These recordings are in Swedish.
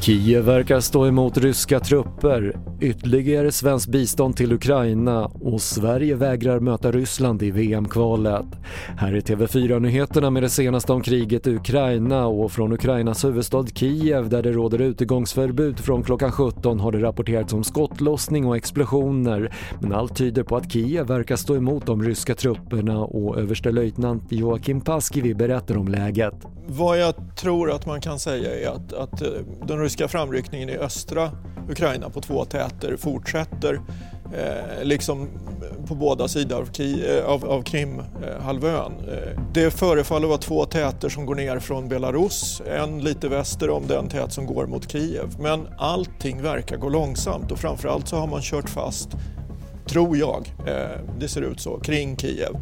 Kiev verkar stå emot ryska trupper, ytterligare svenskt bistånd till Ukraina och Sverige vägrar möta Ryssland i VM-kvalet. Här är TV4-nyheterna med det senaste om kriget i Ukraina och från Ukrainas huvudstad Kiev där det råder utegångsförbud från klockan 17 har det rapporterats om skottlossning och explosioner men allt tyder på att Kiev verkar stå emot de ryska trupperna och överstelöjtnant Joakim Paskivi berättar om läget. Vad jag tror att man kan säga är att, att eh, den ryska framryckningen i östra Ukraina på två täter fortsätter eh, liksom på båda sidor av, eh, av, av Krimhalvön. Eh, det förefaller vara två täter som går ner från Belarus, en lite väster om den tät som går mot Kiev. Men allting verkar gå långsamt och framförallt så har man kört fast, tror jag, eh, det ser ut så, kring Kiev.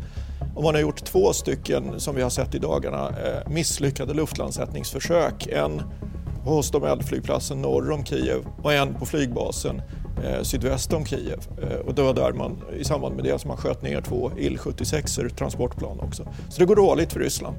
Och man har gjort två stycken, som vi har sett i dagarna, eh, misslyckade luftlandsättningsförsök. En hos de eldflygplatsen norr om Kiev och en på flygbasen eh, sydväst om Kiev. Eh, och det var där man i samband med det som man sköt ner två Il-76 transportplan också. Så det går dåligt för Ryssland.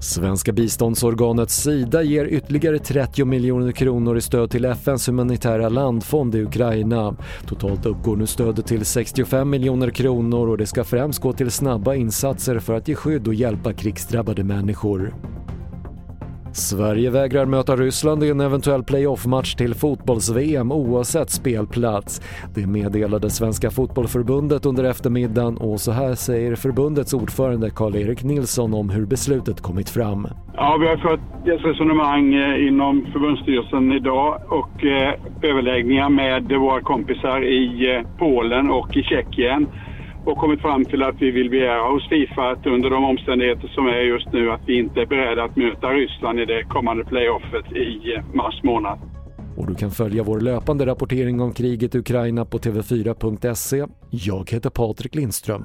Svenska biståndsorganet Sida ger ytterligare 30 miljoner kronor i stöd till FNs humanitära landfond i Ukraina. Totalt uppgår nu stödet till 65 miljoner kronor och det ska främst gå till snabba insatser för att ge skydd och hjälpa krigsdrabbade människor. Sverige vägrar möta Ryssland i en eventuell playoff-match till fotbolls-VM oavsett spelplats. Det meddelade Svenska Fotbollförbundet under eftermiddagen och så här säger förbundets ordförande Karl-Erik Nilsson om hur beslutet kommit fram. Ja, vi har fört ett resonemang eh, inom förbundsstyrelsen idag och eh, överläggningar med våra kompisar i eh, Polen och i Tjeckien och kommit fram till att vi vill begära hos Fifa att under de omständigheter som är just nu att vi inte är beredda att möta Ryssland i det kommande playoffet i eh, mars månad. Och du kan följa vår löpande rapportering om kriget i Ukraina på tv4.se. Jag heter Patrik Lindström.